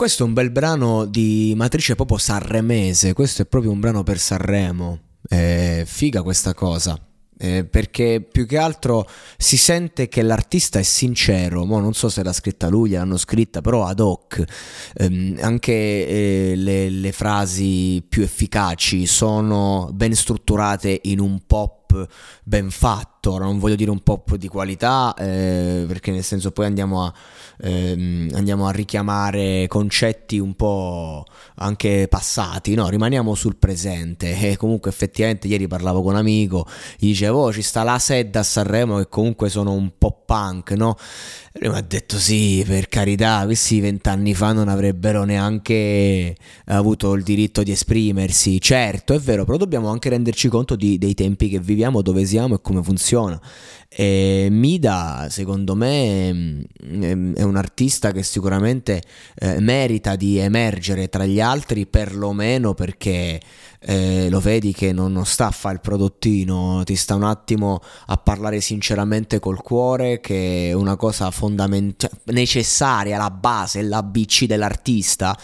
Questo è un bel brano di matrice proprio sanremese, questo è proprio un brano per Sanremo. È figa questa cosa. Eh, perché più che altro si sente che l'artista è sincero, Mo non so se l'ha scritta lui, l'hanno scritta, però ad hoc, ehm, anche eh, le, le frasi più efficaci sono ben strutturate in un pop ben fatto, non voglio dire un pop di qualità, eh, perché nel senso poi andiamo a, ehm, andiamo a richiamare concetti un po' anche passati, no, rimaniamo sul presente e comunque effettivamente ieri parlavo con un amico, gli dicevo oh, ci sta la Sed a Sanremo che comunque sono un po' punk, no? E lui mi ha detto sì, per carità, questi vent'anni fa non avrebbero neanche avuto il diritto di esprimersi, certo è vero, però dobbiamo anche renderci conto di, dei tempi che viviamo, dove siamo e come funziona funziona. E Mida, secondo me, mm, è un artista che sicuramente eh, merita di emergere tra gli altri, perlomeno perché eh, lo vedi che non, non, sta a fare il prodottino, ti sta un attimo a parlare sinceramente col cuore, che è una cosa fondamentale, cioè, necessaria, la base, l'ABC dell'artista.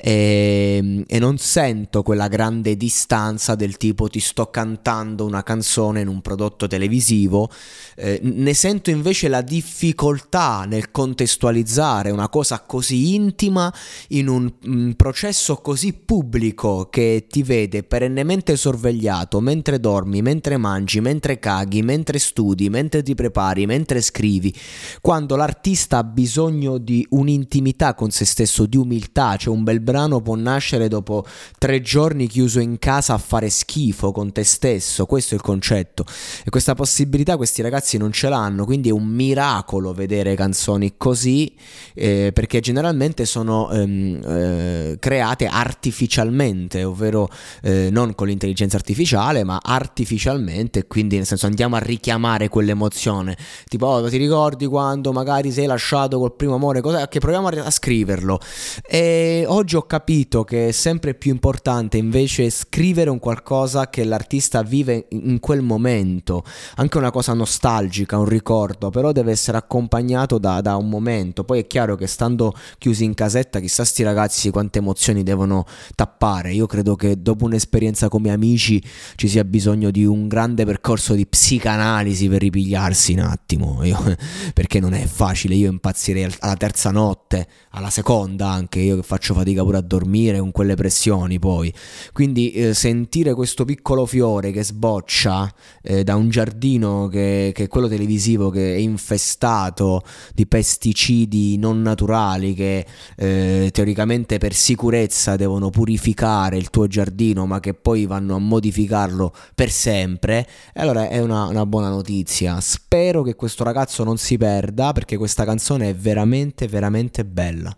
E, e, non sento quella grande distanza del tipo ti sto cantando una canzone in un prodotto televisivo, eh, ne sento invece la difficoltà nel contestualizzare una cosa così intima in un, un processo così pubblico che ti vede perennemente sorvegliato mentre dormi, mentre mangi, mentre caghi, mentre studi, mentre ti prepari, mentre scrivi, quando l'artista ha bisogno di un'intimità con se stesso, di umiltà, cioè un bel brano può nascere dopo tre giorni chiuso in casa a fare schifo con te stesso, questo è il concetto. E questa possibilità questi ragazzi non ce l'hanno, quindi è un miracolo vedere canzoni così, eh, perché generalmente sono ehm, eh, create artificialmente, ovvero eh, non con l'intelligenza artificiale, ma artificialmente, quindi nel senso andiamo a richiamare quell'emozione. Tipo, oh, ti ricordi quando magari sei lasciato col primo amore, cosa, che proviamo a scriverlo. E oggi ho capito che è sempre più importante invece scrivere un qualcosa che l'artista vive in quel momento, anche una cosa nostalgica, un ricordo, però deve essere accompagnato da, da un momento. Poi è chiaro che stando chiusi in casetta, chissà sti ragazzi quante emozioni devono tappare. Io credo che dopo un'esperienza come amici ci sia bisogno di un grande percorso di psicanalisi per ripigliarsi un attimo, io, perché non è facile, io impazzirei alla terza notte, alla seconda anche, io che faccio fatica pure a dormire con quelle pressioni poi. Quindi eh, sentire questo piccolo fiore che sboccia eh, da un giardino che, che, è quello televisivo che è infestato di pesticidi non naturali che eh, teoricamente per sicurezza devono purificare il tuo giardino ma che poi vanno a modificarlo per sempre, allora è una, una buona notizia. Spero che questo ragazzo non si perda perché questa canzone è veramente veramente bella.